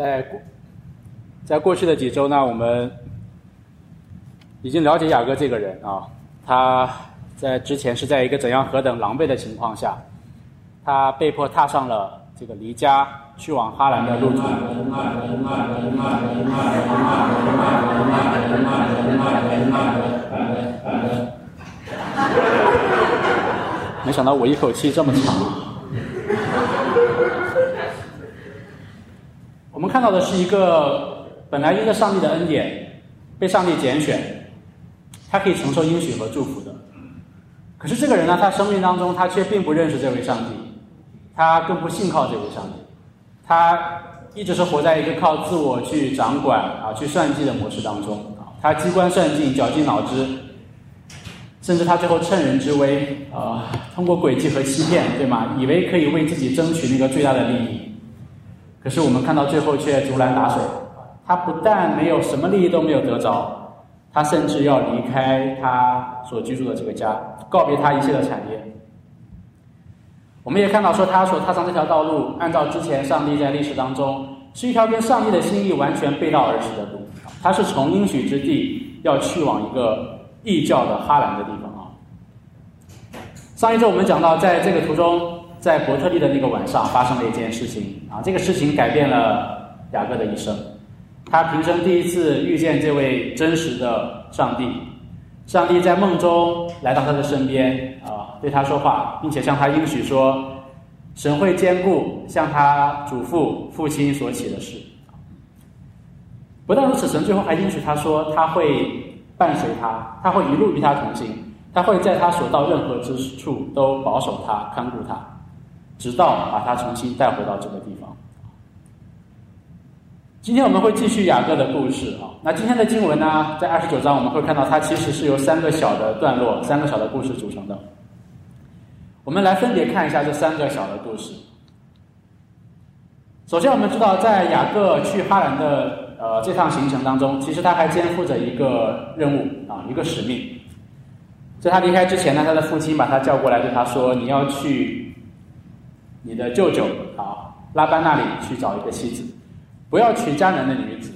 在过在过去的几周呢，我们已经了解雅各这个人啊，他在之前是在一个怎样何等狼狈的情况下，他被迫踏上了这个离家去往哈兰的路途。没想到我一口气这么长。我们看到的是一个本来因着上帝的恩典被上帝拣选，他可以承受应许和祝福的。可是这个人呢，他生命当中他却并不认识这位上帝，他更不信靠这位上帝，他一直是活在一个靠自我去掌管啊、去算计的模式当中，他机关算尽、绞尽脑汁。甚至他最后趁人之危，啊，通过诡计和欺骗，对吗？以为可以为自己争取那个最大的利益，可是我们看到最后却竹篮打水。他不但没有什么利益都没有得着，他甚至要离开他所居住的这个家，告别他一切的产业。我们也看到说，他所踏上这条道路，按照之前上帝在历史当中是一条跟上帝的心意完全背道而驰的路。他是从应许之地要去往一个。异教的哈兰的地方啊，上一周我们讲到，在这个途中，在伯特利的那个晚上发生了一件事情啊，这个事情改变了雅各的一生。他平生第一次遇见这位真实的上帝，上帝在梦中来到他的身边啊，对他说话，并且向他应许说，神会兼顾向他祖父父亲所起的事。不但如此，神最后还应许他说，他会。伴随他，他会一路与他同行，他会在他所到任何之处都保守他、看顾他，直到把他重新带回到这个地方。今天我们会继续雅各的故事啊。那今天的经文呢，在二十九章我们会看到，它其实是由三个小的段落、三个小的故事组成的。我们来分别看一下这三个小的故事。首先，我们知道在雅各去哈兰的。呃，这趟行程当中，其实他还肩负着一个任务啊，一个使命。在他离开之前呢，他的父亲把他叫过来，对他说：“你要去你的舅舅啊拉班那里去找一个妻子，不要娶迦南的女子。”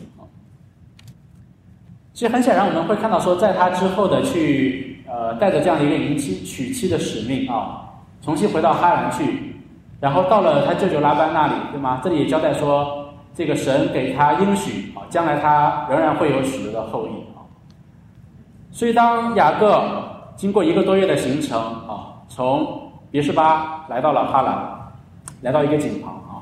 其实很显然，我们会看到说，在他之后的去呃，带着这样的一个迎妻娶妻的使命啊，重新回到哈兰去，然后到了他舅舅拉班那里，对吗？这里也交代说。这个神给他应许啊，将来他仍然会有许多的后裔啊。所以当雅各经过一个多月的行程啊，从别是巴来到了哈兰，来到一个井旁啊，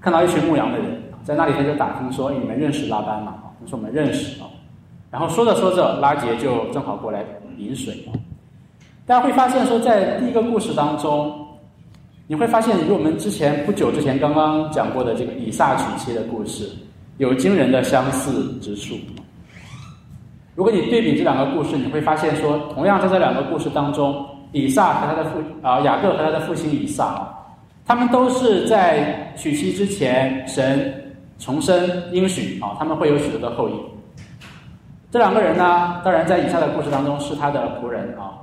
看到一群牧羊的人在那里，他就打听说：“你们认识拉班吗？”他说：“我们认识啊。”然后说着说着，拉杰就正好过来饮水啊。大家会发现说，在第一个故事当中。你会发现，与我们之前不久之前刚刚讲过的这个以撒娶妻的故事，有惊人的相似之处。如果你对比这两个故事，你会发现说，同样在这两个故事当中，以撒和他的父啊雅各和他的父亲以撒，他们都是在娶妻之前，神重生应许啊，他们会有许多的后裔。这两个人呢，当然在以下的故事当中是他的仆人啊。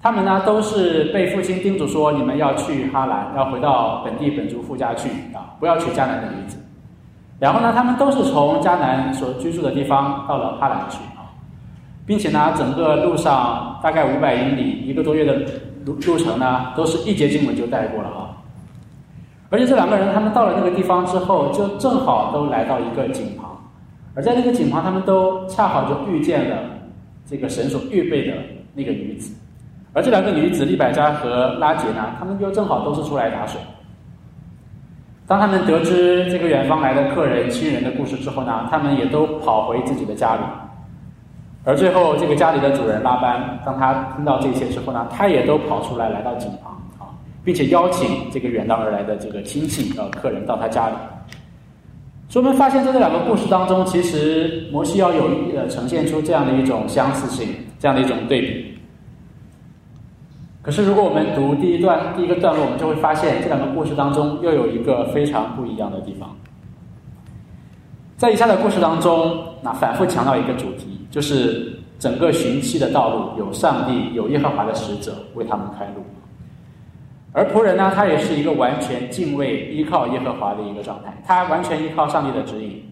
他们呢都是被父亲叮嘱说，你们要去哈兰，要回到本地本族父家去啊，不要娶迦南的女子。然后呢，他们都是从迦南所居住的地方到了哈兰去啊，并且呢，整个路上大概五百英里，一个多月的路路程呢，都是一节经文就带过了啊。而且这两个人他们到了那个地方之后，就正好都来到一个井旁，而在那个井旁，他们都恰好就遇见了这个神所预备的那个女子。而这两个女子利百加和拉杰呢，他们就正好都是出来打水。当他们得知这个远方来的客人、亲人的故事之后呢，他们也都跑回自己的家里。而最后，这个家里的主人拉班，当他听到这些之后呢，他也都跑出来来到井旁，并且邀请这个远道而来的这个亲戚呃客人到他家里。所以我们发现，在这两个故事当中，其实摩西要有呃呈现出这样的一种相似性，这样的一种对比。可是，如果我们读第一段第一个段落，我们就会发现这两个故事当中又有一个非常不一样的地方。在以下的故事当中，那反复强调一个主题，就是整个寻妻的道路有上帝、有耶和华的使者为他们开路。而仆人呢，他也是一个完全敬畏、依靠耶和华的一个状态，他完全依靠上帝的指引。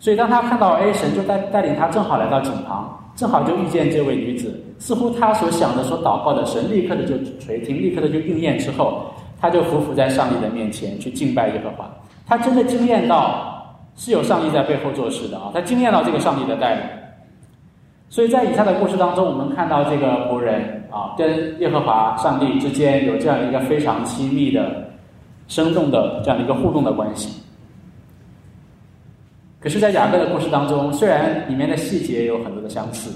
所以当他看到哎，神就带带领他正好来到井旁，正好就遇见这位女子，似乎他所想的、所祷告的，神立刻的就垂听，立刻的就应验之后，他就匍匐在上帝的面前去敬拜耶和华。他真的惊艳到是有上帝在背后做事的啊！他惊艳到这个上帝的带领。所以在以下的故事当中，我们看到这个仆人啊，跟耶和华上帝之间有这样一个非常亲密的、生动的这样的一个互动的关系。可是，在雅各的故事当中，虽然里面的细节有很多的相似，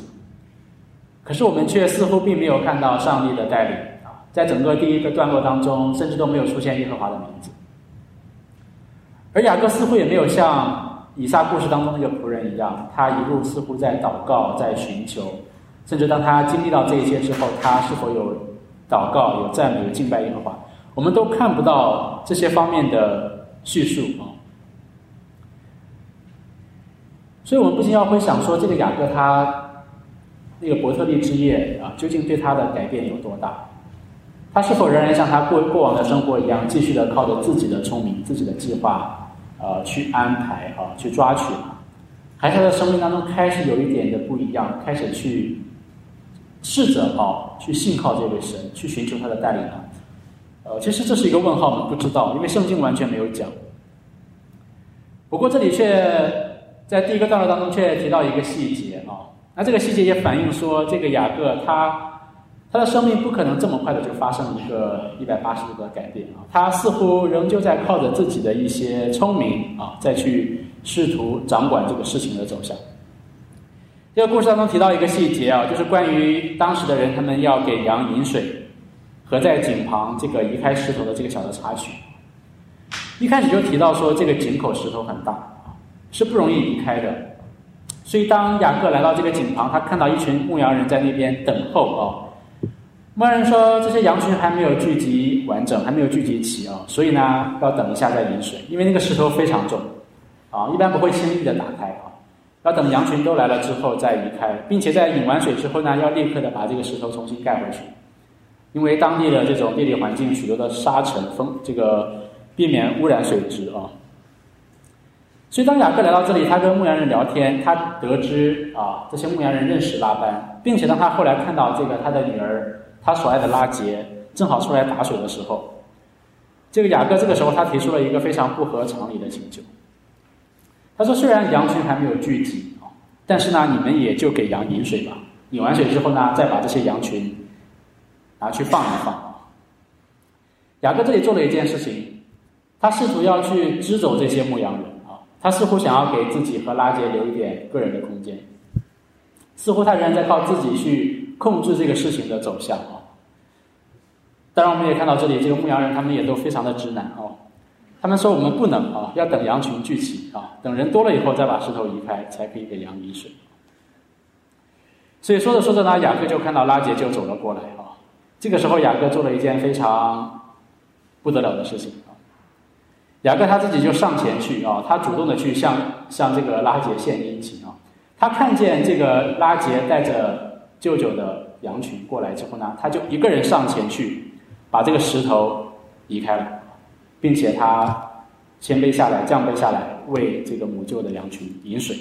可是我们却似乎并没有看到上帝的带领啊！在整个第一个段落当中，甚至都没有出现耶和华的名字，而雅各似乎也没有像。以撒故事当中那个人一样，他一路似乎在祷告，在寻求，甚至当他经历到这一切之后，他是否有祷告、有赞美、有敬拜耶和华，我们都看不到这些方面的叙述啊。所以，我们不禁要会想说，这个雅各他那个伯特利之夜啊，究竟对他的改变有多大？他是否仍然像他过过往的生活一样，继续的靠着自己的聪明、自己的计划？呃，去安排啊，去抓取，还是他的生命当中开始有一点的不一样，开始去试着啊，去信靠这位神，去寻求他的带领啊。呃，其实这是一个问号，我们不知道，因为圣经完全没有讲。不过这里却在第一个段落当中却提到一个细节啊，那这个细节也反映说，这个雅各他。他的生命不可能这么快的就发生一个一百八十度的改变啊！他似乎仍旧在靠着自己的一些聪明啊，再去试图掌管这个事情的走向。这个故事当中提到一个细节啊，就是关于当时的人他们要给羊饮水，和在井旁这个移开石头的这个小的插曲。一开始就提到说，这个井口石头很大，是不容易移开的。所以当雅各来到这个井旁，他看到一群牧羊人在那边等候啊。牧羊人说：“这些羊群还没有聚集完整，还没有聚集齐啊，所以呢，要等一下再饮水，因为那个石头非常重，啊，一般不会轻易的打开啊，要等羊群都来了之后再移开，并且在饮完水之后呢，要立刻的把这个石头重新盖回去，因为当地的这种地理环境许多的沙尘风，这个避免污染水质啊。所以当雅各来到这里，他跟牧羊人聊天，他得知啊，这些牧羊人认识拉班，并且当他后来看到这个他的女儿。”他所爱的拉杰正好出来打水的时候，这个雅各这个时候他提出了一个非常不合常理的请求。他说：“虽然羊群还没有聚集啊，但是呢，你们也就给羊饮水吧。饮完水之后呢，再把这些羊群拿去放一放。”雅各这里做了一件事情，他试图要去支走这些牧羊人啊，他似乎想要给自己和拉杰留一点个人的空间，似乎他仍然在靠自己去。控制这个事情的走向啊！当然，我们也看到这里，这个牧羊人他们也都非常的直男哦。他们说我们不能啊，要等羊群聚齐啊，等人多了以后再把石头移开，才可以给羊饮水。所以说着说着呢，雅各就看到拉杰就走了过来啊。这个时候，雅各做了一件非常不得了的事情啊。雅各他自己就上前去啊，他主动的去向向这个拉杰献殷勤啊。他看见这个拉杰带着。舅舅的羊群过来之后呢，他就一个人上前去，把这个石头移开了，并且他谦卑下来，降卑下来，为这个母舅的羊群饮水。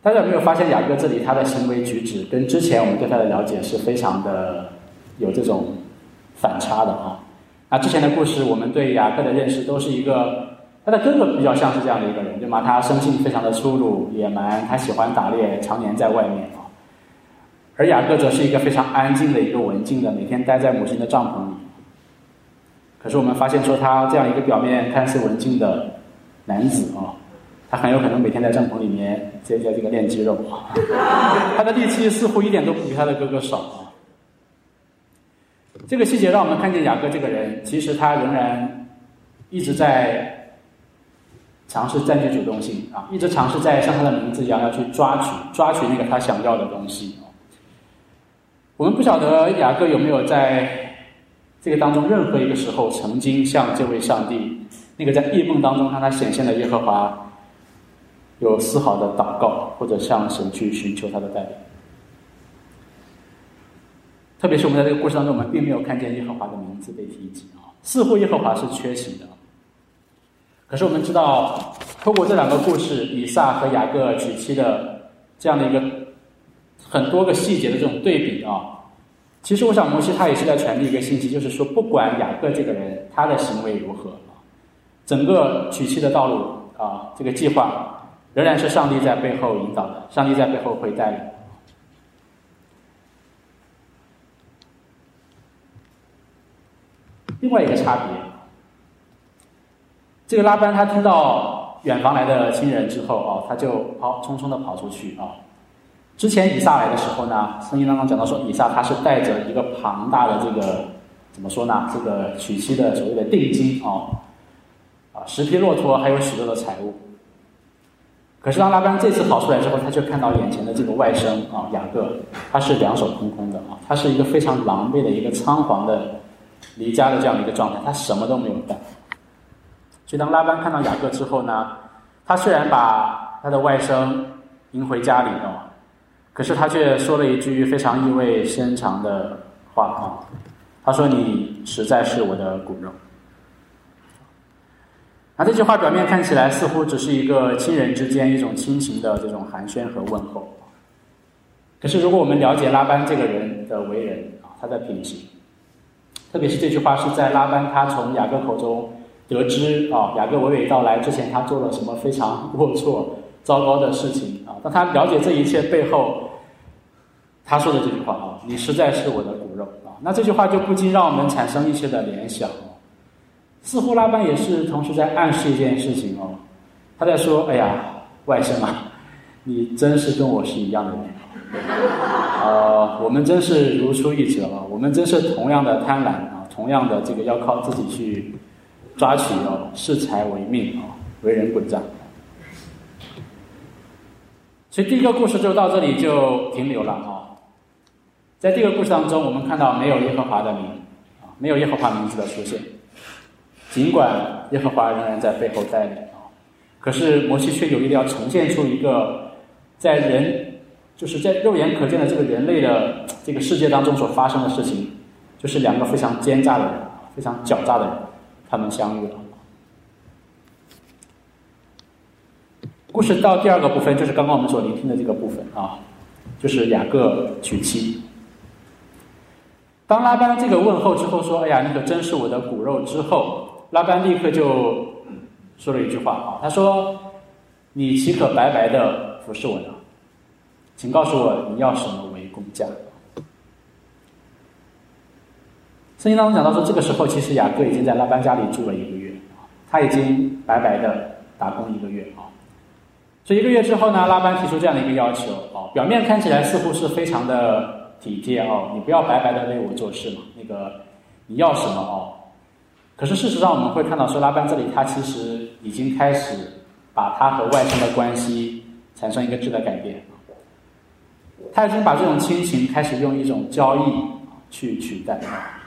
大家有没有发现雅各这里他的行为举止跟之前我们对他的了解是非常的有这种反差的啊？那之前的故事，我们对雅各的认识都是一个他的哥哥比较像是这样的一个人，对吗？他生性非常的粗鲁野蛮，他喜欢打猎，常年在外面啊。而雅各则是一个非常安静的一个文静的，每天待在母亲的帐篷里。可是我们发现说，他这样一个表面看似文静的男子啊，他很有可能每天在帐篷里面在在这个练肌肉，他的力气似乎一点都不比他的哥哥少。这个细节让我们看见雅各这个人，其实他仍然一直在尝试占据主动性啊，一直尝试在像他的名字一样要去抓取抓取那个他想要的东西。我们不晓得雅各有没有在这个当中任何一个时候曾经向这位上帝，那个在异梦当中向他显现的耶和华，有丝毫的祷告，或者向神去寻求他的带领。特别是我们在这个故事当中，我们并没有看见耶和华的名字被提及啊，似乎耶和华是缺席的。可是我们知道，透过这两个故事，以撒和雅各娶妻的这样的一个很多个细节的这种对比啊，其实我想摩西他也是在传递一个信息，就是说，不管雅各这个人他的行为如何，整个娶妻的道路啊，这个计划仍然是上帝在背后引导的，上帝在背后会带领。另外一个差别，这个拉班他听到远房来的亲人之后啊，他就跑匆匆的跑出去啊。之前以撒来的时候呢，圣经当中讲到说，以撒他是带着一个庞大的这个怎么说呢？这个娶妻的所谓的定金啊，啊十匹骆驼，还有许多的财物。可是当拉班这次跑出来之后，他就看到眼前的这个外甥啊雅各，他是两手空空的啊，他是一个非常狼狈的一个仓皇的。离家的这样的一个状态，他什么都没有带。所以当拉班看到雅各之后呢，他虽然把他的外甥迎回家里了，可是他却说了一句非常意味深长的话啊，他说：“你实在是我的骨肉。”那这句话表面看起来似乎只是一个亲人之间一种亲情的这种寒暄和问候，可是如果我们了解拉班这个人的为人啊，他的品行。特别是这句话是在拉班他从雅各口中得知啊，雅各娓娓道来之前，他做了什么非常龌龊、糟糕的事情啊？当他了解这一切背后，他说的这句话啊，你实在是我的骨肉啊！那这句话就不禁让我们产生一些的联想，似乎拉班也是同时在暗示一件事情哦，他在说：“哎呀，外甥啊，你真是跟我是一样的人。”呃，我们真是如出一辙啊！我们真是同样的贪婪啊，同样的这个要靠自己去抓取哦，视财为命啊，为人滚账。所以第一个故事就到这里就停留了啊。在这个故事当中，我们看到没有耶和华的名啊，没有耶和华名字的出现。尽管耶和华仍然在背后带领啊，可是摩西却有意的要呈现出一个在人。就是在肉眼可见的这个人类的这个世界当中所发生的事情，就是两个非常奸诈的人，非常狡诈的人，他们相遇了。故事到第二个部分，就是刚刚我们所聆听的这个部分啊，就是雅各娶妻。当拉班这个问候之后说：“哎呀，你可真是我的骨肉。”之后，拉班立刻就说了一句话啊，他说：“你岂可白白的服侍我呢？”请告诉我你要什么为工价？圣经当中讲到说，这个时候其实雅各已经在拉班家里住了一个月他已经白白的打工一个月啊。所以一个月之后呢，拉班提出这样的一个要求啊，表面看起来似乎是非常的体贴哦，你不要白白的为我做事嘛，那个你要什么哦？可是事实上我们会看到说，拉班这里他其实已经开始把他和外甥的关系产生一个质的改变。他已经把这种亲情开始用一种交易去取代，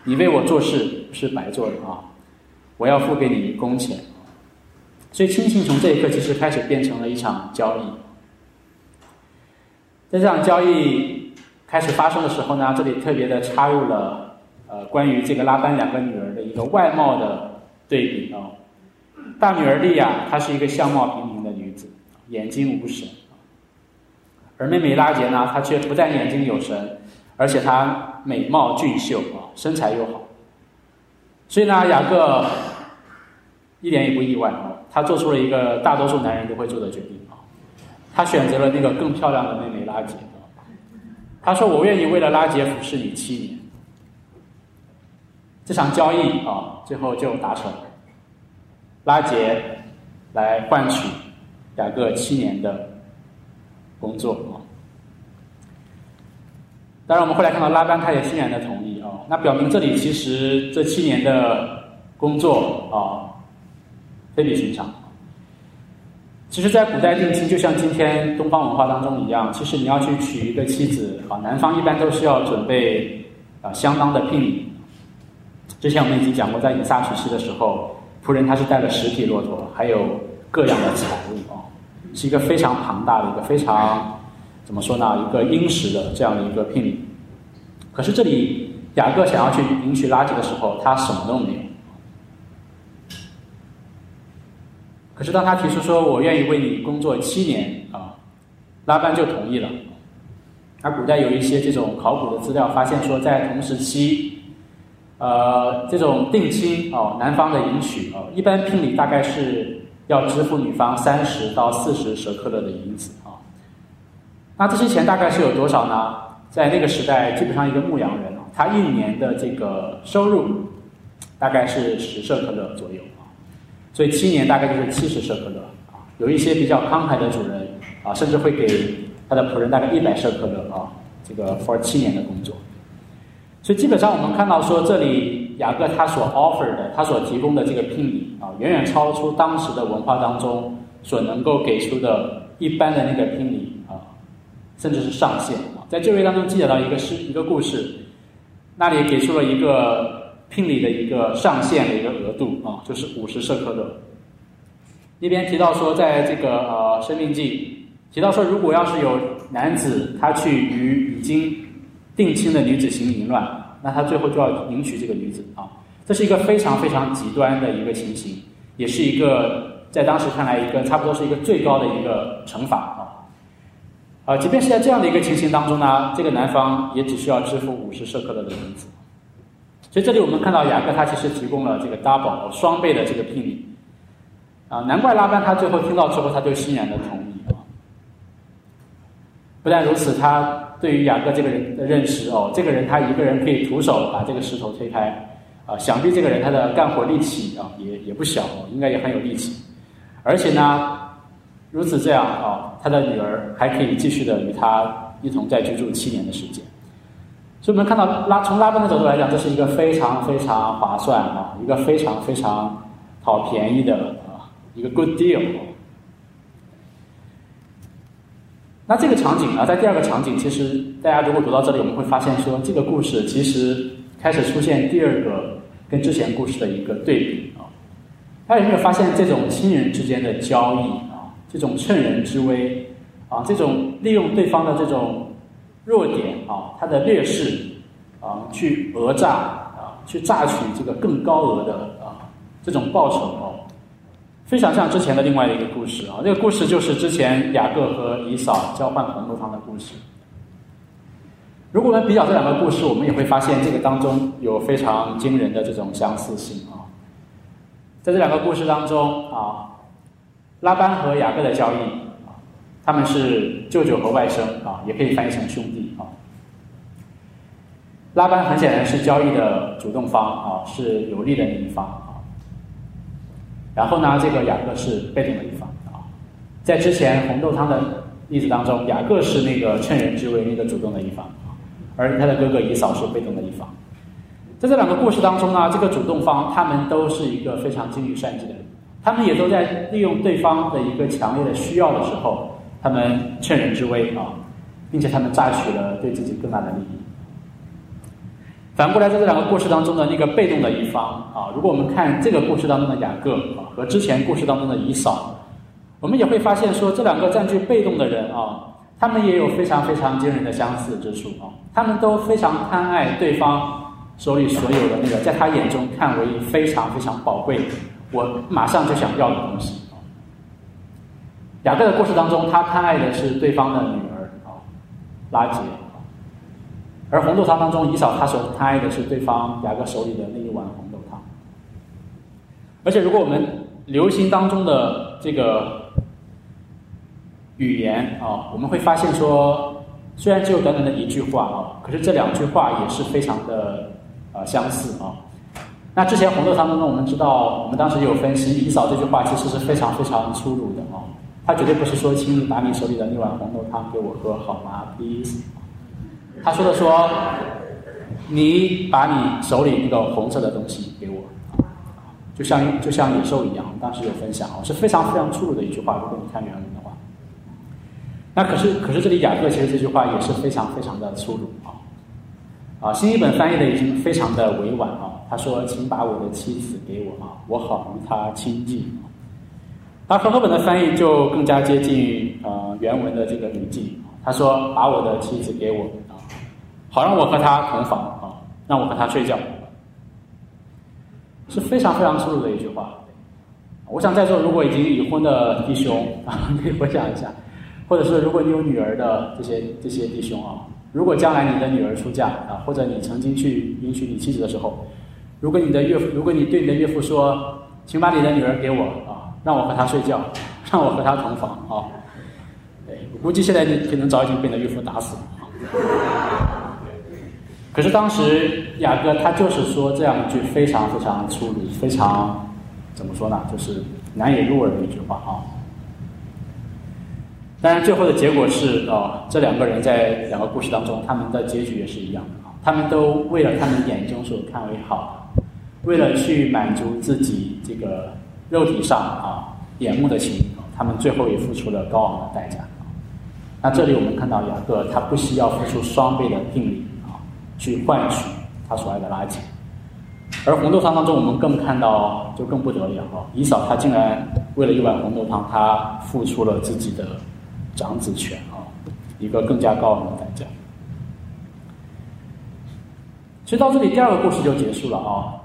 你为我做事是白做的啊，我要付给你工钱，所以亲情从这一刻其实开始变成了一场交易。在这场交易开始发生的时候呢，这里特别的插入了呃关于这个拉班两个女儿的一个外貌的对比啊，大女儿莉亚她是一个相貌平平的女子，眼睛无神。而妹妹拉杰呢，她却不但眼睛有神，而且她美貌俊秀啊，身材又好。所以呢，雅各一点也不意外啊，他做出了一个大多数男人都会做的决定啊，他选择了那个更漂亮的妹妹拉杰。他说：“我愿意为了拉杰服侍你七年。”这场交易啊，最后就达成，拉杰来换取雅各七年的。工作啊，当然我们后来看到拉班他也欣然的同意啊，那表明这里其实这七年的工作啊，非比寻常。其实，在古代定亲就像今天东方文化当中一样，其实你要去娶一个妻子啊，男方一般都是要准备啊相当的聘礼。之前我们已经讲过，在以撒娶妻的时候，仆人他是带了十匹骆驼，还有各样的财物啊。是一个非常庞大的一个非常怎么说呢？一个殷实的这样的一个聘礼。可是这里雅各想要去迎娶拉吉的时候，他什么都没有。可是当他提出说我愿意为你工作七年啊，拉班就同意了。那古代有一些这种考古的资料发现说，在同时期，呃，这种定亲哦，男方的迎娶哦，一般聘礼大概是要支付女方三十到四十舍克勒的银子啊。那这些钱大概是有多少呢？在那个时代，基本上一个牧羊人啊，他一年的这个收入大概是十舍克勒左右啊，所以七年大概就是七十舍克勒啊。有一些比较慷慨的主人啊，甚至会给。他的仆人大概一百舍克勒啊，这个 for 七年的工作，所以基本上我们看到说，这里雅各他所 offer 的，他所提供的这个聘礼啊，远远超出当时的文化当中所能够给出的一般的那个聘礼啊，甚至是上限啊。在旧约当中记载到一个是一个故事，那里给出了一个聘礼的一个上限的一个额度啊，就是五十舍克勒。那边提到说，在这个呃生命记。提到说，如果要是有男子他去与已经定亲的女子行淫乱，那他最后就要迎娶这个女子啊。这是一个非常非常极端的一个情形，也是一个在当时看来一个差不多是一个最高的一个惩罚啊。啊，即便是在这样的一个情形当中呢，这个男方也只需要支付五十舍克勒的银子。所以这里我们看到雅各他其实提供了这个 double 双倍的这个聘礼啊，难怪拉班他最后听到之后他就欣然的同意。不但如此，他对于雅各这个人的认识哦，这个人他一个人可以徒手把这个石头推开，啊，想必这个人他的干活力气啊也也不小，应该也很有力气。而且呢，如此这样啊，他的女儿还可以继续的与他一同再居住七年的时间。所以我们看到拉从拉班的角度来讲，这是一个非常非常划算啊，一个非常非常讨便宜的啊一个 good deal。那这个场景呢，在第二个场景，其实大家如果读到这里，我们会发现说，这个故事其实开始出现第二个跟之前故事的一个对比啊。大家有没有发现这种亲人之间的交易啊，这种趁人之危啊，这种利用对方的这种弱点啊，他的劣势啊，去讹诈啊，去榨取这个更高额的啊这种报酬哦。非常像之前的另外一个故事啊，这个故事就是之前雅各和以扫交换红豆汤的故事。如果我们比较这两个故事，我们也会发现这个当中有非常惊人的这种相似性啊。在这两个故事当中啊，拉班和雅各的交易，他们是舅舅和外甥啊，也可以翻译成兄弟啊。拉班很显然是交易的主动方啊，是有利的那一方啊。然后呢，这个雅各是被动的一方啊，在之前红豆汤的例子当中，雅各是那个趁人之危那个主动的一方，而他的哥哥以扫是被动的一方。在这两个故事当中呢，这个主动方他们都是一个非常精于算计的人，他们也都在利用对方的一个强烈的需要的时候，他们趁人之危啊，并且他们榨取了对自己更大的利益。反过来，在这两个故事当中的那个被动的一方啊，如果我们看这个故事当中的雅各啊和之前故事当中的以扫，我们也会发现说，这两个占据被动的人啊，他们也有非常非常惊人的相似之处啊，他们都非常贪爱对方手里所有的那个在他眼中看为非常非常宝贵，我马上就想要的东西。雅各的故事当中，他贪爱的是对方的女儿啊，拉杰。而红豆汤当中，以嫂他所贪爱的是对方雅各手里的那一碗红豆汤。而且，如果我们流行当中的这个语言啊，我们会发现说，虽然只有短短的一句话啊，可是这两句话也是非常的呃相似啊。那之前红豆汤当中，我们知道，我们当时有分析，以嫂这句话其实是非常非常粗鲁的啊，他绝对不是说，请你把你手里的那碗红豆汤给我喝好吗？Please。他说的说，你把你手里那个红色的东西给我，就像就像野兽一样。当时有分享哦，是非常非常粗鲁的一句话。如果你看原文的话，那可是可是这里雅各其实这句话也是非常非常的粗鲁啊。啊，新译本翻译的已经非常的委婉啊。他说：“请把我的妻子给我啊，我好与她亲近。”而和合本的翻译就更加接近呃原文的这个语境。他说：“把我的妻子给我啊。”好让我和她同房啊，让我和她睡觉，是非常非常粗鲁的一句话。我想在座如果已经已婚的弟兄啊，可以回想一下，或者是如果你有女儿的这些这些弟兄啊，如果将来你的女儿出嫁啊，或者你曾经去迎娶你妻子的时候，如果你的岳父，如果你对你的岳父说，请把你的女儿给我啊，让我和他睡觉，让我和他同房啊，对，我估计现在你可能早已经被你的岳父打死了啊。可是当时雅各他就是说这样一句非常非常粗鲁，非常。怎么说呢？就是难以入耳的一句话啊。当然，最后的结果是啊，这两个人在两个故事当中，他们的结局也是一样的啊。他们都为了他们眼中所看为好的，为了去满足自己这个肉体上啊眼目的情，他们最后也付出了高昂的代价。那这里我们看到雅各，他不惜要付出双倍的定力啊，去换取他所爱的拉圾。而红豆汤当中，我们更看到就更不得了啊！姨嫂她竟然为了一碗红豆汤，她付出了自己的长子权啊，一个更加高昂的代价。其实到这里，第二个故事就结束了啊，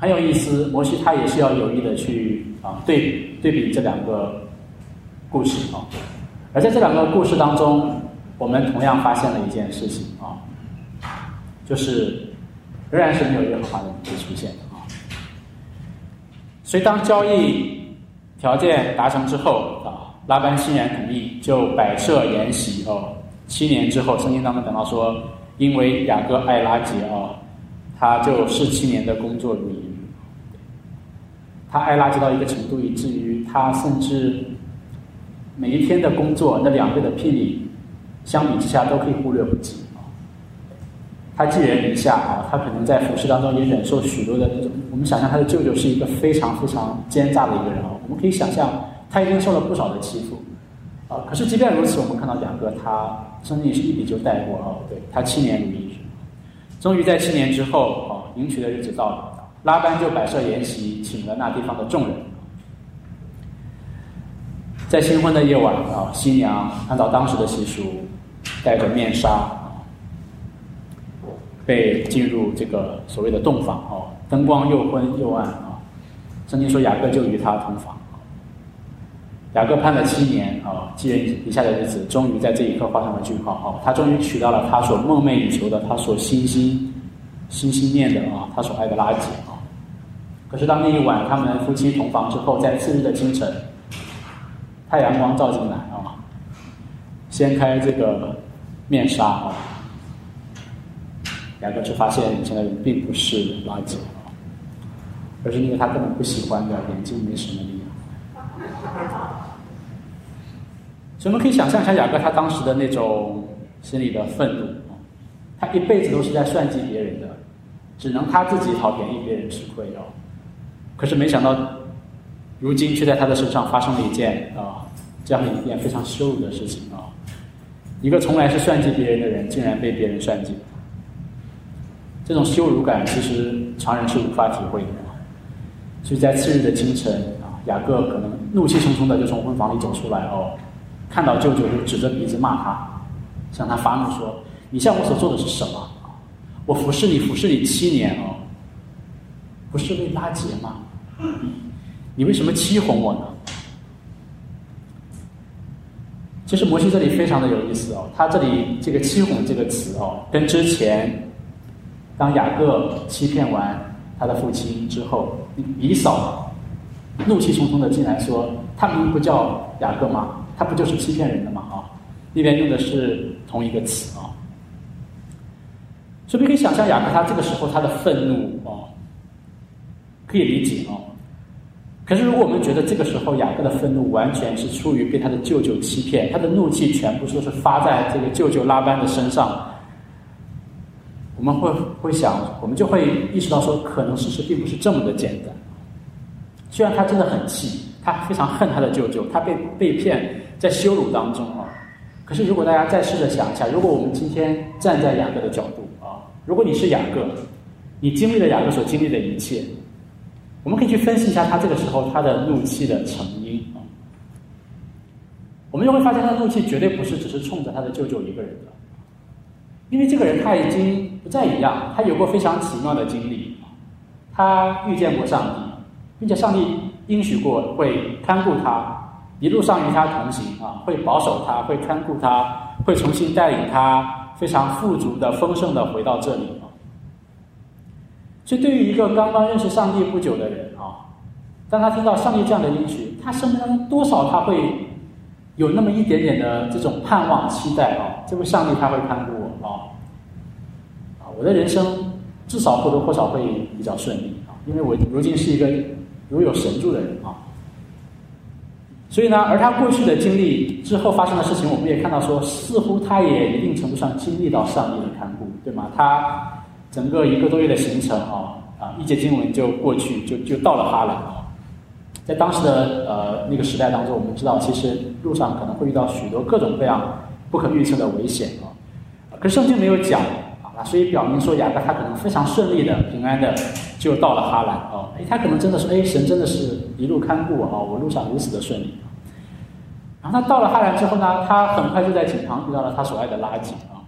很有意思。摩西他也是要有意的去啊对对比这两个故事啊，而在这两个故事当中，我们同样发现了一件事情啊，就是。仍然是没有耶和华的名字出现的啊，所以当交易条件达成之后啊，拉班欣然同意，就摆设筵席哦。七年之后，圣经当中讲到说，因为雅各爱拉结啊，他就是七年的工作如一。他爱垃圾到一个程度，以至于他甚至每一天的工作那两倍的聘礼，相比之下都可以忽略不计。他寄人篱下啊，他可能在服饰当中也忍受许多的那种。我们想象他的舅舅是一个非常非常奸诈的一个人啊，我们可以想象他一定受了不少的欺负啊。可是即便如此，我们看到两个他生命是一笔就带过啊。对他七年如一日，终于在七年之后啊，迎娶的日子到了，拉班就摆设筵席，请了那地方的众人。在新婚的夜晚啊，新娘按照当时的习俗，戴着面纱。被进入这个所谓的洞房哦，灯光又昏又暗啊。圣经说雅各就与他同房，雅各盼了七年啊，寄人篱下的日子，终于在这一刻画上了句号啊。他终于娶到了他所梦寐以求的，他所心心心心念的啊，他所爱的拉姐。可是当那一晚他们夫妻同房之后，在次日的清晨，太阳光照进来啊，掀开这个面纱啊。雅各就发现眼前的人并不是垃圾，而是因为他根本不喜欢的眼睛没什么力量。所以我们可以想象一下雅各他当时的那种心里的愤怒啊，他一辈子都是在算计别人的，只能他自己讨便宜，别人吃亏哦。可是没想到，如今却在他的身上发生了一件啊这样的一件非常羞辱的事情啊，一个从来是算计别人的人，竟然被别人算计。这种羞辱感，其实常人是无法体会的。所以在次日的清晨啊，雅各可能怒气冲冲的就从婚房里走出来哦，看到舅舅就指着鼻子骂他，向他发怒说：“你向我所做的是什么？我服侍你，服侍你七年哦，不是为拉结吗？你为什么欺哄我呢？”其实摩西这里非常的有意思哦，他这里这个“欺哄”这个词哦，跟之前。当雅各欺骗完他的父亲之后，以扫怒气冲冲的进来说：“他名不叫雅各吗？他不就是欺骗人的吗？”啊，那边用的是同一个词啊。所以你可以想象雅各他这个时候他的愤怒哦，可以理解哦。可是如果我们觉得这个时候雅各的愤怒完全是出于被他的舅舅欺骗，他的怒气全部都是发在这个舅舅拉班的身上。我们会会想，我们就会意识到说，可能事实并不是这么的简单。虽然他真的很气，他非常恨他的舅舅，他被被骗，在羞辱当中啊。可是如果大家再试着想一下，如果我们今天站在雅各的角度啊，如果你是雅各，你经历了雅各所经历的一切，我们可以去分析一下他这个时候他的怒气的成因啊。我们就会发现，他的怒气绝对不是只是冲着他的舅舅一个人的。因为这个人他已经不再一样，他有过非常奇妙的经历，他遇见过上帝，并且上帝应许过会看顾他，一路上与他同行啊，会保守他，会看顾他，会重新带领他非常富足的、丰盛的回到这里啊。所以，对于一个刚刚认识上帝不久的人啊，当他听到上帝这样的应许，他生命中多少他会有那么一点点的这种盼望、期待啊，这位上帝他会看顾我啊，啊，我的人生至少或多或少会比较顺利啊，因为我如今是一个如有神助的人啊。所以呢，而他过去的经历之后发生的事情，我们也看到说，似乎他也一定程度上经历到上帝的看顾，对吗？他。整个一个多月的行程啊啊，一节经文就过去，就就到了哈兰啊。在当时的呃那个时代当中，我们知道其实路上可能会遇到许多各种各样不可预测的危险啊。可是圣经没有讲啊，所以表明说雅各他可能非常顺利的、平安的就到了哈兰啊。哎，他可能真的是哎，神真的是一路看顾啊，我路上如此的顺利。然后他到了哈兰之后呢，他很快就在井旁遇到了他所爱的拉吉啊。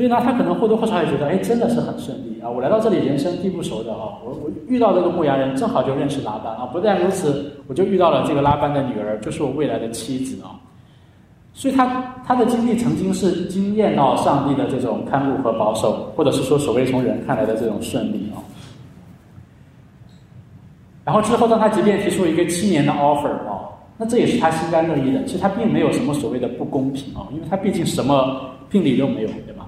所以呢，他可能或多或少也觉得，哎，真的是很顺利啊！我来到这里，人生地不熟的啊，我我遇到这个牧羊人，正好就认识拉班啊。不但如此，我就遇到了这个拉班的女儿，就是我未来的妻子啊。所以他他的经历曾经是惊艳到上帝的这种看顾和保守，或者是说所谓从人看来的这种顺利啊。然后之后，当他即便提出一个七年的 offer 啊，那这也是他心甘乐意的。其实他并没有什么所谓的不公平啊，因为他毕竟什么聘礼都没有，对吧？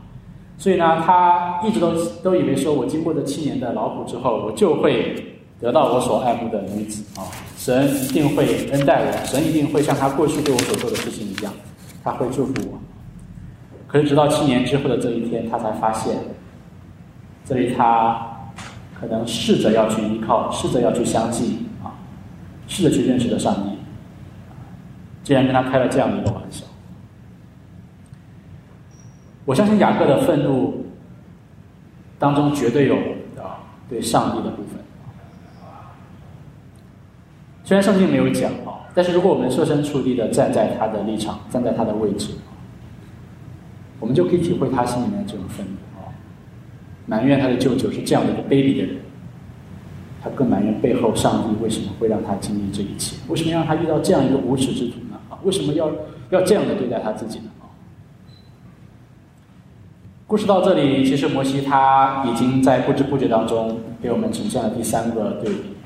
所以呢，他一直都都以为说，我经过这七年的劳苦之后，我就会得到我所爱慕的女子啊！神一定会恩待我，神一定会像他过去对我所做的事情一样，他会祝福我。可是直到七年之后的这一天，他才发现，这里他可能试着要去依靠，试着要去相信啊，试着去认识的上帝，竟然跟他开了这样的一个玩笑。我相信雅各的愤怒当中绝对有啊对上帝的部分。虽然圣经没有讲啊，但是如果我们设身处地的站在他的立场，站在他的位置，我们就可以体会他心里面的这种愤怒啊，埋怨他的舅舅是这样的一个卑鄙的人，他更埋怨背后上帝为什么会让他经历这一切，为什么让他遇到这样一个无耻之徒呢？啊，为什么要要这样的对待他自己呢？故事到这里，其实摩西他已经在不知不觉当中给我们呈现了第三个对比。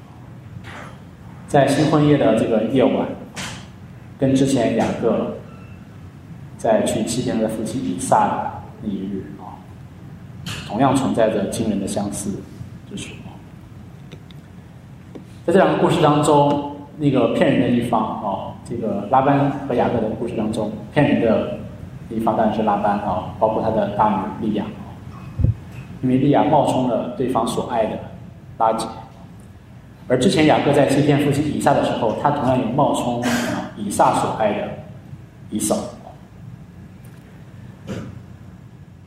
在新婚夜的这个夜晚，跟之前两个在去七天的夫妻以撒的那一日啊，同样存在着惊人的相似之处。在这两个故事当中，那个骗人的一方啊，这个拉班和雅各的故事当中，骗人的。一方当然是拉班啊，包括他的大女利亚，因为利亚冒充了对方所爱的拉姐，而之前雅各在欺骗父亲以撒的时候，他同样也冒充以撒所爱的以扫。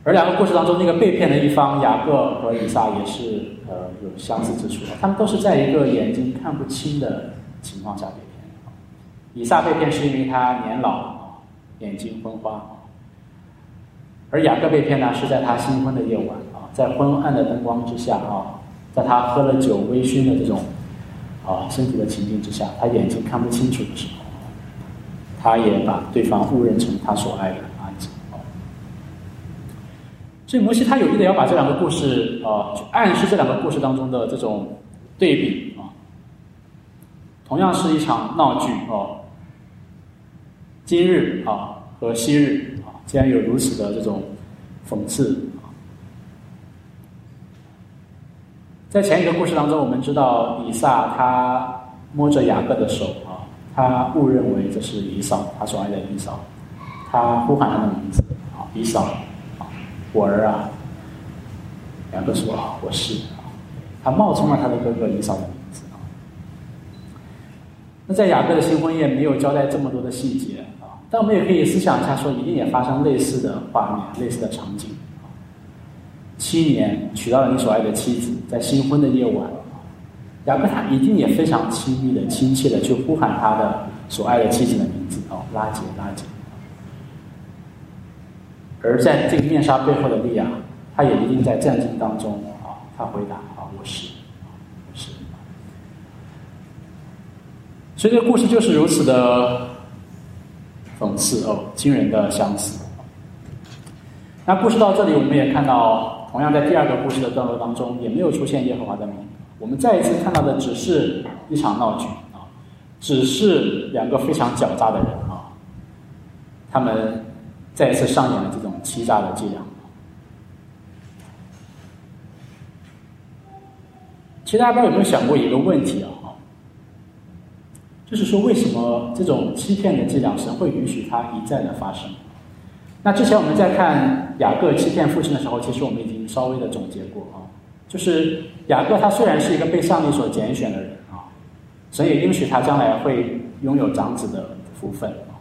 而两个故事当中，那个被骗的一方雅各和以撒也是呃有相似之处，他们都是在一个眼睛看不清的情况下被骗。以撒被骗是因为他年老眼睛昏花。而雅各被骗呢，是在他新婚的夜晚啊，在昏暗的灯光之下啊，在他喝了酒微醺的这种啊身体的情境之下，他眼睛看不清楚的时候，他也把对方误认成他所爱的阿吉。所以摩西他有意的要把这两个故事啊，去暗示这两个故事当中的这种对比啊，同样是一场闹剧哦，今日啊和昔日。竟然有如此的这种讽刺啊！在前一个故事当中，我们知道以撒他摸着雅各的手啊，他误认为这是以扫，他所爱的以扫，他呼喊他的名字啊，以扫，我儿啊！雅各说啊，我是啊，他冒充了他的哥哥以扫的名字啊。那在雅各的新婚宴没有交代这么多的细节。但我们也可以思想一下，说一定也发生类似的画面、类似的场景。七年娶到了你所爱的妻子，在新婚的夜晚，雅各他一定也非常亲密的、亲切的去呼喊他的所爱的妻子的名字哦，拉杰，拉杰。而在这个面纱背后的利亚，他也一定在战争当中啊，他回答啊，我是，我是。所以这个故事就是如此的讽刺哦，惊人的相似。那故事到这里，我们也看到，同样在第二个故事的段落当中，也没有出现耶和华的名。我们再一次看到的只是一场闹剧啊，只是两个非常狡诈的人啊，他们再一次上演了这种欺诈的伎俩。其实大家有没有想过一个问题啊？就是说，为什么这种欺骗的伎俩，神会允许它一再的发生？那之前我们在看雅各欺骗父亲的时候，其实我们已经稍微的总结过啊。就是雅各他虽然是一个被上帝所拣选的人啊，神也允许他将来会拥有长子的福分啊，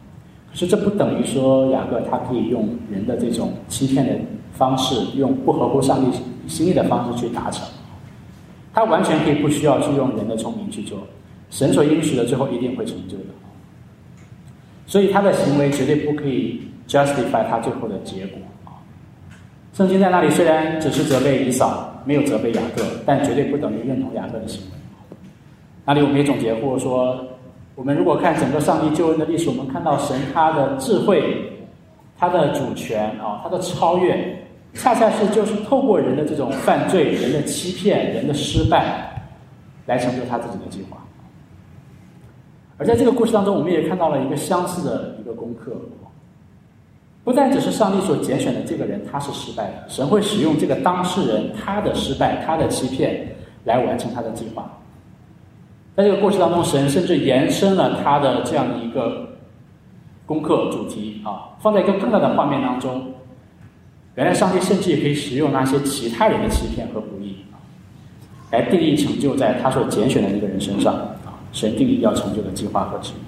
可是这不等于说雅各他可以用人的这种欺骗的方式，用不合乎上帝心意的方式去达成，他完全可以不需要去用人的聪明去做，神所应许的最后一定会成就的，所以他的行为绝对不可以 justify 他最后的结果啊。圣经在那里虽然只是责备以扫，没有责备雅各，但绝对不等于认同雅各的行为。那里我们也总结过说，我们如果看整个上帝救恩的历史，我们看到神他的智慧、他的主权啊、他的超越，恰恰是就是透过人的这种犯罪、人的欺骗、人的失败，来成就他自己的计划。而在这个故事当中，我们也看到了一个相似的一个功课。不但只是上帝所拣选的这个人，他是失败的，神会使用这个当事人他的失败、他的欺骗来完成他的计划。在这个过程当中，神甚至延伸了他的这样的一个功课主题啊，放在一个更大的画面当中。原来上帝甚至也可以使用那些其他人的欺骗和不义啊，来定义成就在他所拣选的那个人身上，神定义要成就的计划和旨意。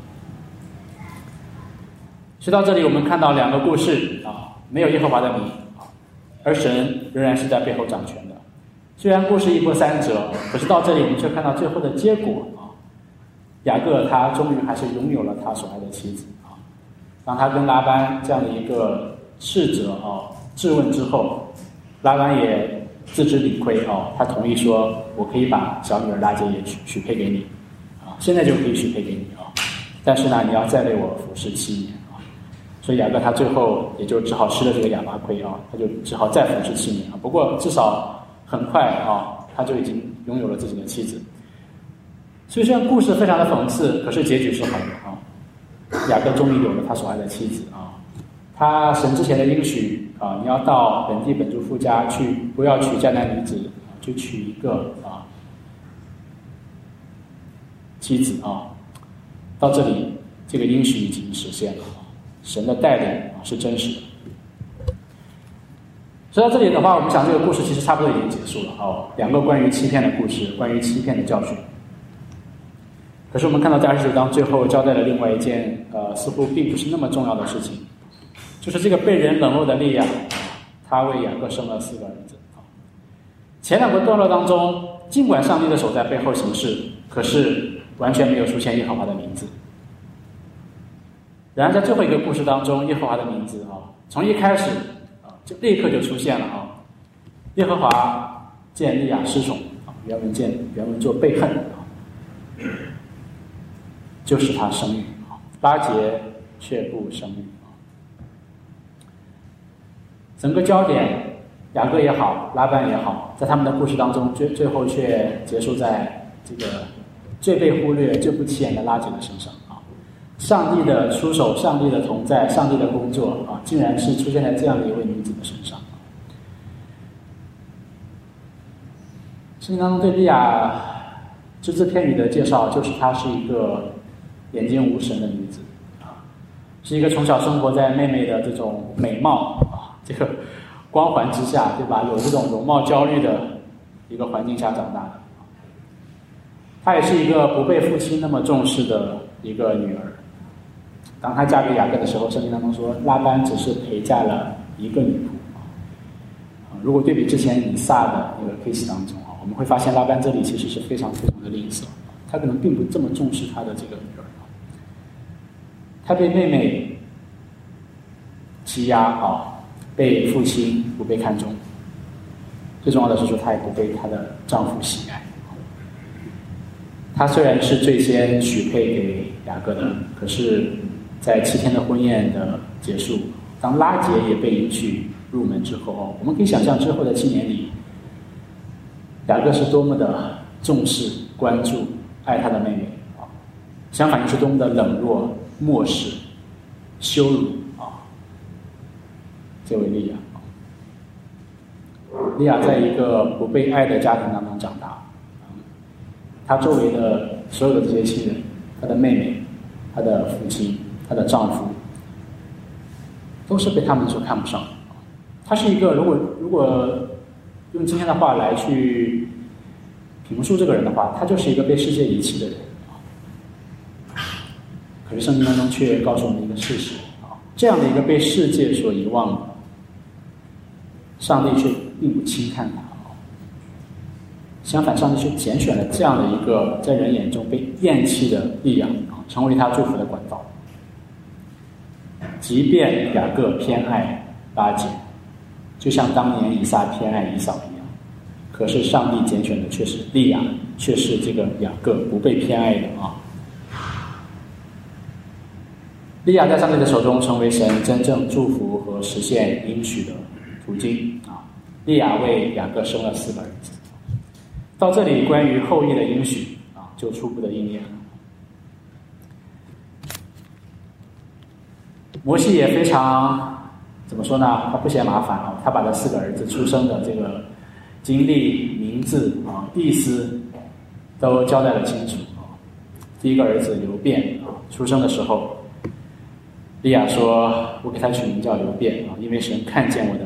说到这里，我们看到两个故事啊，没有耶和华的名啊，而神仍然是在背后掌权的。虽然故事一波三折，可是到这里我们却看到最后的结果啊。雅各他终于还是拥有了他所爱的妻子啊。当他跟拉班这样的一个斥责啊、质问之后，拉班也自知理亏啊，他同意说：“我可以把小女儿拉结也许许配给你，现在就可以许配给你啊，但是呢，你要再为我服侍七年啊。”所以雅各他最后也就只好吃了这个哑巴亏啊，他就只好再服侍七年啊。不过至少很快啊，他就已经拥有了自己的妻子。所以虽然故事非常的讽刺，可是结局是好的啊。雅各终于有了他所爱的妻子啊。他神之前的应许啊，你要到本地本族夫家去，不要娶迦南女子，去娶一个啊妻子啊。到这里，这个应许已经实现了。神的带领啊是真实的。说到这里的话，我们想这个故事其实差不多已经结束了哦。两个关于欺骗的故事，关于欺骗的教训。可是我们看到在二十九章最后交代了另外一件呃似乎并不是那么重要的事情，就是这个被人冷落的利亚，他为雅各生了四个儿子。前两个段落当中，尽管上帝的手在背后行事，可是完全没有出现耶和华的名字。然而，在最后一个故事当中，耶和华的名字啊，从一开始啊，就立刻就出现了啊。耶和华见利亚失宠啊，原文见原文做背恨啊，就使他生育啊。拉结却不生育啊。整个焦点，雅各也好，拉班也好，在他们的故事当中，最最后却结束在这个最被忽略、最不起眼的拉结的身上啊。上帝的出手，上帝的同在，上帝的工作啊，竟然是出现在这样的一位女子的身上。圣经当中对利亚只字片语的介绍，就是她是一个眼睛无神的女子啊，是一个从小生活在妹妹的这种美貌啊这个光环之下，对吧？有这种容貌焦虑的一个环境下长大的。她也是一个不被父亲那么重视的一个女儿。当她嫁给雅各的时候，圣经当中说拉班只是陪嫁了一个女仆。如果对比之前以撒的那个 case 当中啊，我们会发现拉班这里其实是非常非常的吝啬，他可能并不这么重视他的这个女儿他被妹妹欺压啊，被父亲不被看重，最重要的是说她也不被她的丈夫喜爱。她虽然是最先许配给雅各的，可是，在七天的婚宴的结束，当拉杰也被迎娶入门之后，我们可以想象之后的七年里，雅各是多么的重视、关注、爱他的妹妹，相反又是多么的冷落、漠视、羞辱啊。这位利亚，利亚在一个不被爱的家庭当中长大。她周围的所有的这些亲人，她的妹妹，她的父亲，她的丈夫，都是被他们所看不上。她是一个，如果如果用今天的话来去评述这个人的话，她就是一个被世界遗弃的人。可是圣经当中却告诉我们一个事实啊，这样的一个被世界所遗忘的，上帝却并不轻看他。相反，上帝却拣选了这样的一个在人眼中被厌弃的利亚啊，成为他祝福的管道。即便雅各偏爱巴结，就像当年以撒偏爱以扫一样，可是上帝拣选的却是利亚，却是这个雅各不被偏爱的啊。利亚在上帝的手中成为神真正祝福和实现应许的途径啊。利亚为雅各生了四个儿子。到这里，关于后裔的应许啊，就初步的应验了。摩西也非常怎么说呢？他不嫌麻烦啊，他把这四个儿子出生的这个经历、名字啊、意思都交代了清楚啊。第一个儿子刘辩啊，出生的时候，利亚说：“我给他取名叫刘辩啊，因为神看见我的。”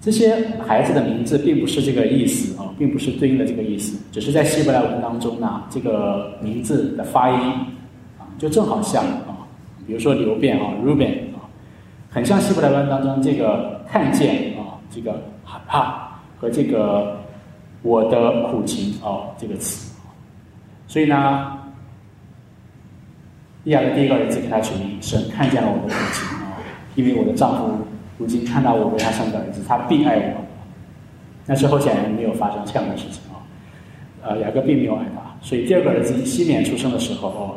这些孩子的名字并不是这个意思啊，并不是对应的这个意思，只是在希伯来文当中呢，这个名字的发音啊，就正好像啊，比如说刘辩啊，Ruben 啊，很像希伯来文当中这个看见啊，这个害怕和这个我的苦情啊这个词，所以呢，利亚的第一个儿子给他取名神看见了我的苦情啊，因为我的丈夫。如今看到我为他生的儿子，他必爱我。那之后显然没有发生这样的事情啊。呃，雅各并没有爱他，所以第二个儿子西缅出生的时候哦，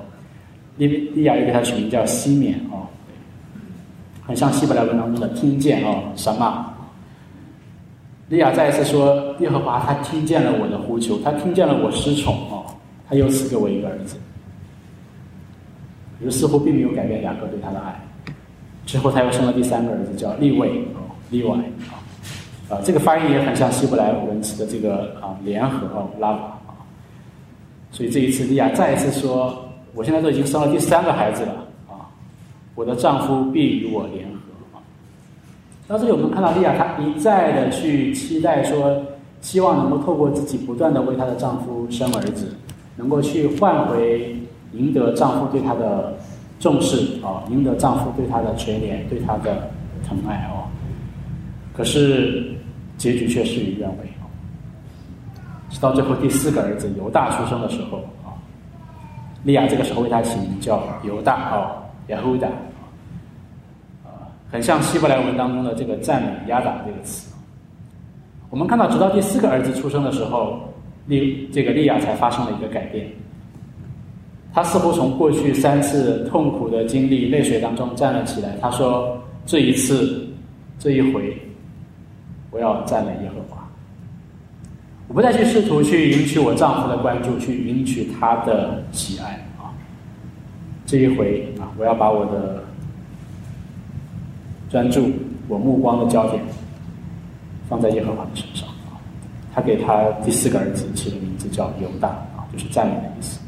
利利亚又给他取名叫西缅哦，很像希伯来文当中的听见哦，什么？利亚再一次说，耶和华他听见了我的呼求，他听见了我失宠哦，他又赐给我一个儿子。可是似乎并没有改变雅各对他的爱。之后，他又生了第三个儿子，叫利位哦，利外啊，啊，这个发音也很像希伯来文词的这个啊联合啊，拉瓦啊。所以这一次，利亚再一次说：“我现在都已经生了第三个孩子了啊，我的丈夫必与我联合啊。”到这里，我们看到利亚她一再的去期待说，希望能够透过自己不断的为她的丈夫生儿子，能够去换回赢得丈夫对她的。重视啊，赢得丈夫对她的垂怜，对她的疼爱哦。可是结局却事与愿违哦。直到最后第四个儿子犹大出生的时候啊，利亚这个时候为他起名叫犹大哦，亚胡达啊，很像希伯来文当中的这个赞美亚达这个词。我们看到，直到第四个儿子出生的时候，利这个利亚才发生了一个改变。他似乎从过去三次痛苦的经历、泪水当中站了起来。他说：“这一次，这一回，我要赞美耶和华。我不再去试图去赢取我丈夫的关注，去赢取他的喜爱啊！这一回啊，我要把我的专注、我目光的焦点放在耶和华的身上！他给他第四个儿子起的名字叫犹大啊，就是赞美的意思。”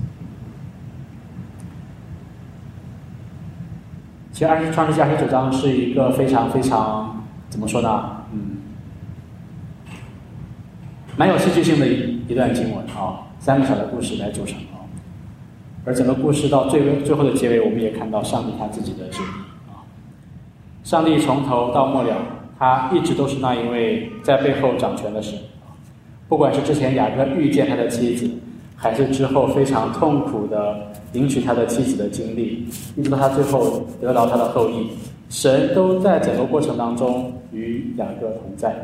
其实《二十创世纪》二十九章是一个非常非常怎么说呢？嗯，蛮有戏剧性的一一段经文啊，三个小的故事来组成啊。而整个故事到最最后的结尾，我们也看到上帝他自己的旨意啊。上帝从头到末了，他一直都是那一位在背后掌权的神。不管是之前雅各遇见他的妻子。还是之后非常痛苦的迎娶他的妻子的经历，一直到他最后得到他的后裔，神都在整个过程当中与雅各同在，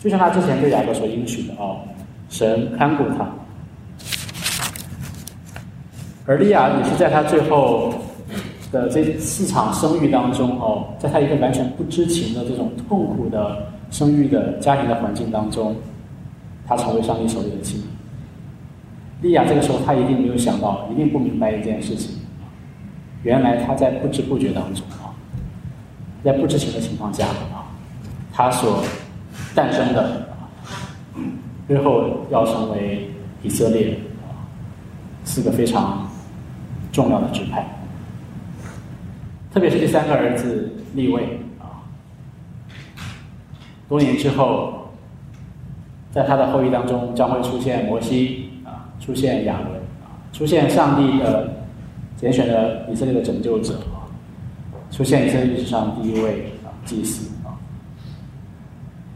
就像他之前对雅各所应许的哦，神看顾他。而利亚也是在他最后的这四场生育当中哦，在他一个完全不知情的这种痛苦的生育的家庭的环境当中，他成为上帝手里的妻。利亚这个时候他一定没有想到，一定不明白一件事情，原来他在不知不觉当中啊，在不知情的情况下啊，他所诞生的日后要成为以色列啊四个非常。重要的支派，特别是第三个儿子立位啊，多年之后，在他的后裔当中将会出现摩西，出现亚伦啊，出现上帝的拣选的以色列的拯救者啊，出现以色列历史上第一位啊祭司啊，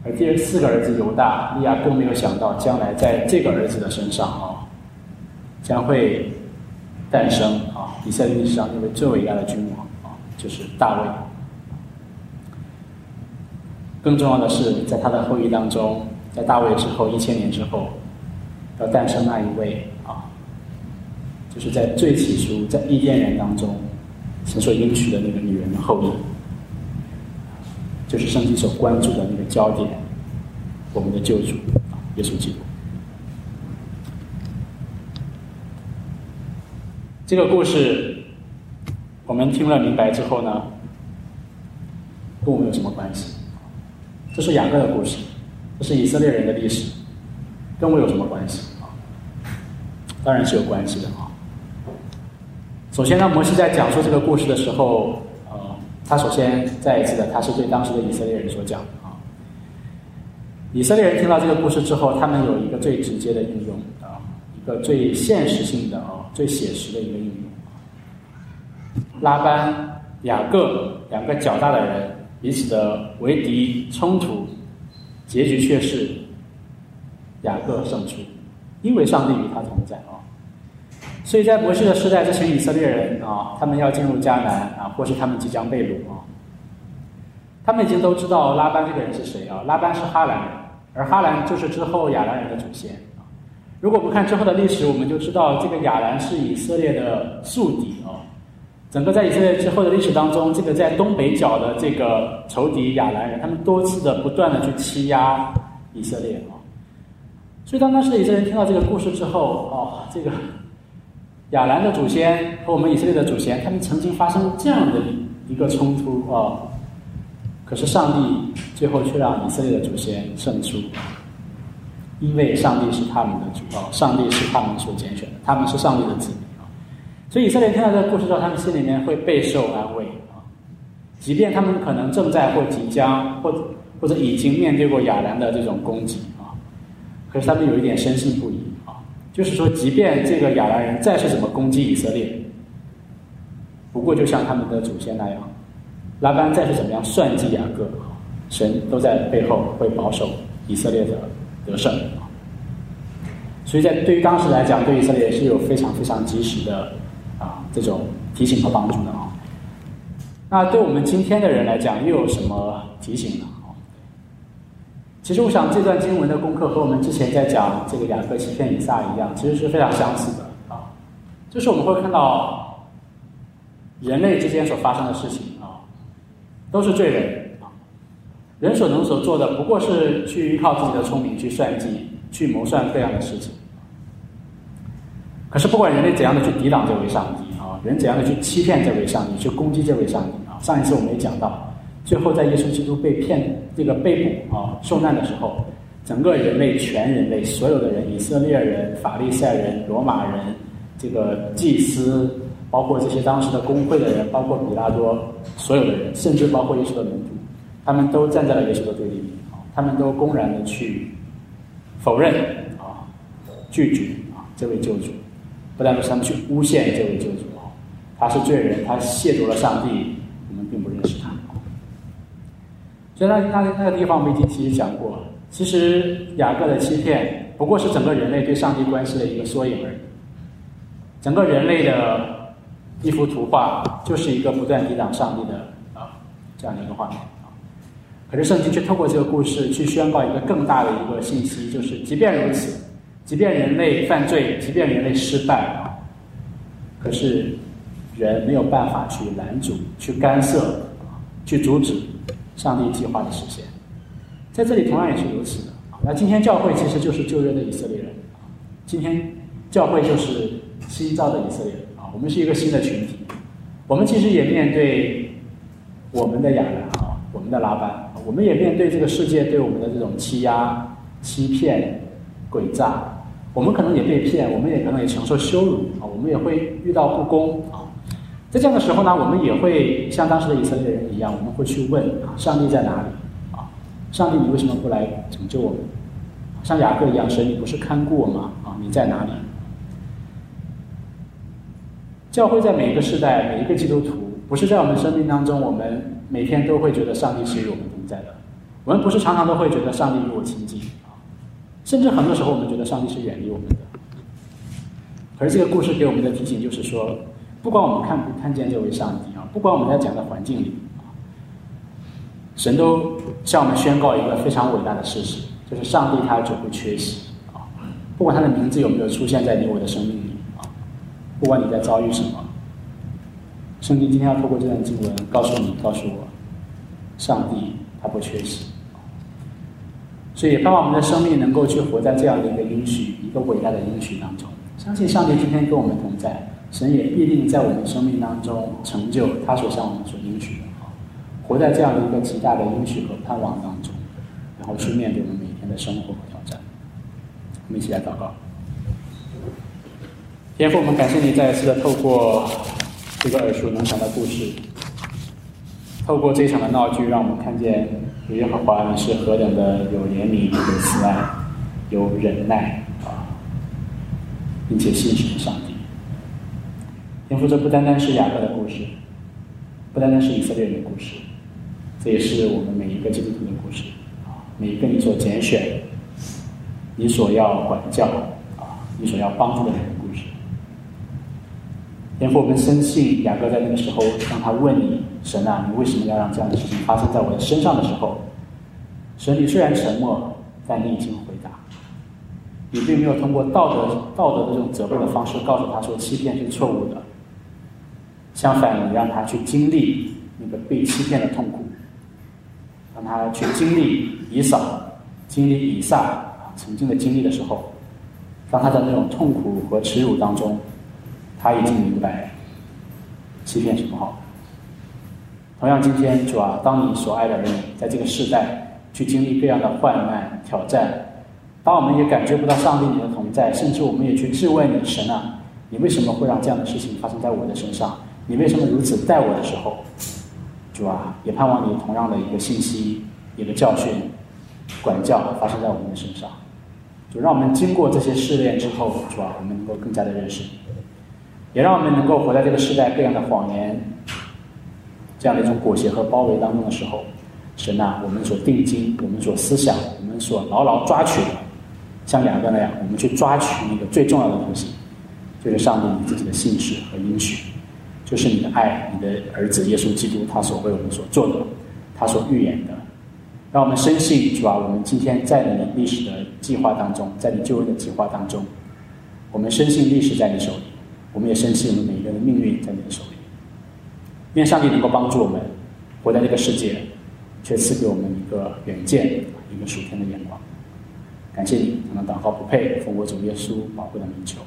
而第四个儿子犹大利亚更没有想到，将来在这个儿子的身上啊，将会。诞生啊，以色列历史上那位最伟大的君王啊，就是大卫。更重要的是，在他的后裔当中，在大卫之后一千年之后，要诞生那一位啊，就是在最起初在伊甸园当中神所应许的那个女人的后裔，就是圣经所关注的那个焦点，我们的救主耶稣基督。这个故事，我们听了明白之后呢，跟我们有什么关系？这是雅各的故事，这是以色列人的历史，跟我有什么关系啊？当然是有关系的啊。首先呢，摩西在讲述这个故事的时候，呃，他首先再一次的，他是对当时的以色列人所讲啊。以色列人听到这个故事之后，他们有一个最直接的应用啊，一个最现实性的啊。最写实的一个应用。拉班、雅各两个较大的人彼此的为敌冲突，结局却是雅各胜出，因为上帝与他同在啊。所以在摩西的时代，这群以色列人啊，他们要进入迦南啊，或是他们即将被掳啊，他们已经都知道拉班这个人是谁啊？拉班是哈兰人，而哈兰就是之后亚兰人的祖先。如果不看之后的历史，我们就知道这个亚兰是以色列的宿敌啊。整个在以色列之后的历史当中，这个在东北角的这个仇敌亚兰人，他们多次的不断的去欺压以色列啊。所以当当时以色列人听到这个故事之后，哦，这个亚兰的祖先和我们以色列的祖先，他们曾经发生这样的一个冲突啊。可是上帝最后却让以色列的祖先胜出。因为上帝是他们的主啊，上帝是他们所拣选的，他们是上帝的子民啊，所以以色列人听到这个故事之后，他们心里面会备受安慰啊，即便他们可能正在或即将或或者已经面对过亚兰的这种攻击，可是他们有一点深信不疑啊，就是说，即便这个亚兰人再是怎么攻击以色列，不过就像他们的祖先那样，拉班再是怎么样算计雅各，神都在背后会保守以色列的。得胜啊！所以在对于当时来讲，对以色列也是有非常非常及时的啊这种提醒和帮助的啊。那对我们今天的人来讲，又有什么提醒呢？其实我想这段经文的功课和我们之前在讲这个雅各欺骗以撒一样，其实是非常相似的啊。就是我们会看到人类之间所发生的事情啊，都是罪人啊。人所能所做的，不过是去依靠自己的聪明去算计、去谋算各样的事情。可是，不管人类怎样的去抵挡这位上帝啊，人怎样的去欺骗这位上帝、去攻击这位上帝啊，上一次我们也讲到，最后在耶稣基督被骗、这个被捕啊、受难的时候，整个人类、全人类所有的人，以色列人、法利赛人、罗马人、这个祭司，包括这些当时的工会的人，包括比拉多，所有的人，甚至包括耶稣的门徒。他们都站在了耶稣的对立面啊，他们都公然的去否认啊，拒绝啊这位救主，不但是他们去诬陷这位救主啊，他是罪人，他亵渎了上帝，我们并不认识他。所以那那那个地方我们已经其实讲过，其实雅各的欺骗不过是整个人类对上帝关系的一个缩影而已，整个人类的一幅图画就是一个不断抵挡上帝的啊。这样的一个画面啊。可是圣经却透过这个故事去宣告一个更大的一个信息，就是即便如此，即便人类犯罪，即便人类失败啊，可是人没有办法去拦阻、去干涉、去阻止上帝计划的实现。在这里同样也是如此的。那今天教会其实就是旧约的以色列人，今天教会就是新造的以色列人啊，我们是一个新的群体。我们其实也面对我们的亚兰啊，我们的拉班，我们也面对这个世界对我们的这种欺压、欺骗、诡诈。我们可能也被骗，我们也可能也承受羞辱啊，我们也会遇到不公啊。在这样的时候呢，我们也会像当时的以色列人一样，我们会去问啊，上帝在哪里？啊上帝，你为什么不来拯救我们？像雅各一样，神，你不是看顾我吗？啊，你在哪里？教会在每一个时代，每一个基督徒，不是在我们生命当中，我们每天都会觉得上帝是与我们同在的。我们不是常常都会觉得上帝与我亲近啊，甚至很多时候我们觉得上帝是远离我们的。而这个故事给我们的提醒就是说，不管我们看不看见这位上帝啊，不管我们在讲的环境里。神都向我们宣告一个非常伟大的事实，就是上帝他绝不缺席啊！不管他的名字有没有出现在你我的生命里啊，不管你在遭遇什么，圣经今天要透过这段经文告诉你、告诉我，上帝他不缺席。所以，盼望我们的生命能够去活在这样的一个应许、一个伟大的应许当中。相信上帝今天跟我们同在，神也必定在我们生命当中成就他所向我们所应许的。活在这样的一个极大的应许和盼望当中，然后去面对我们每天的生活和挑战。我们一起来祷告。天父，我们感谢你再一次的透过这个耳熟能详的故事，透过这场的闹剧，让我们看见耶和华你是何等的有怜悯、有慈爱、有忍耐啊，并且信实的上天父，这不单单是雅各的故事，不单单是以色列人的故事。这也是我们每一个基督徒的故事啊，每一个你所拣选、你所要管教啊、你所要帮助的人的故事。天父，我们深信雅各在那个时候，当他问你神啊，你为什么要让这样的事情发生在我的身上的时候，神你虽然沉默，但你已经回答。你并没有通过道德道德的这种责备的方式告诉他说欺骗是错误的，相反，你让他去经历那个被欺骗的痛苦。让他去经历以扫、经历以撒曾经的经历的时候，当他在那种痛苦和耻辱当中，他已经明白欺骗是不好。同样，今天主啊，当你所爱的人在这个时代去经历各样的患难挑战，当我们也感觉不到上帝你的同在，甚至我们也去质问你神啊，你为什么会让这样的事情发生在我的身上？你为什么如此待我的时候？主啊，也盼望你同样的一个信息、一个教训、管教发生在我们的身上。就让我们经过这些试炼之后，主啊，我们能够更加的认识，也让我们能够活在这个时代各样的谎言、这样的一种裹挟和包围当中的时候，神啊，我们所定睛、我们所思想、我们所牢牢抓取的，像两个那样，我们去抓取那个最重要的东西，就是上帝你自己的信使和应许。就是你的爱，你的儿子耶稣基督，他所为我们所做的，他所预言的，让我们深信，主啊，我们今天在你的历史的计划当中，在你救恩的计划当中，我们深信历史在你手里，我们也深信我们每一个人的命运在你的手里。愿上帝能够帮助我们活在这个世界，却赐给我们一个远见，一个属天的眼光。感谢你，我们祷告不配，奉我主耶稣宝贵的名求。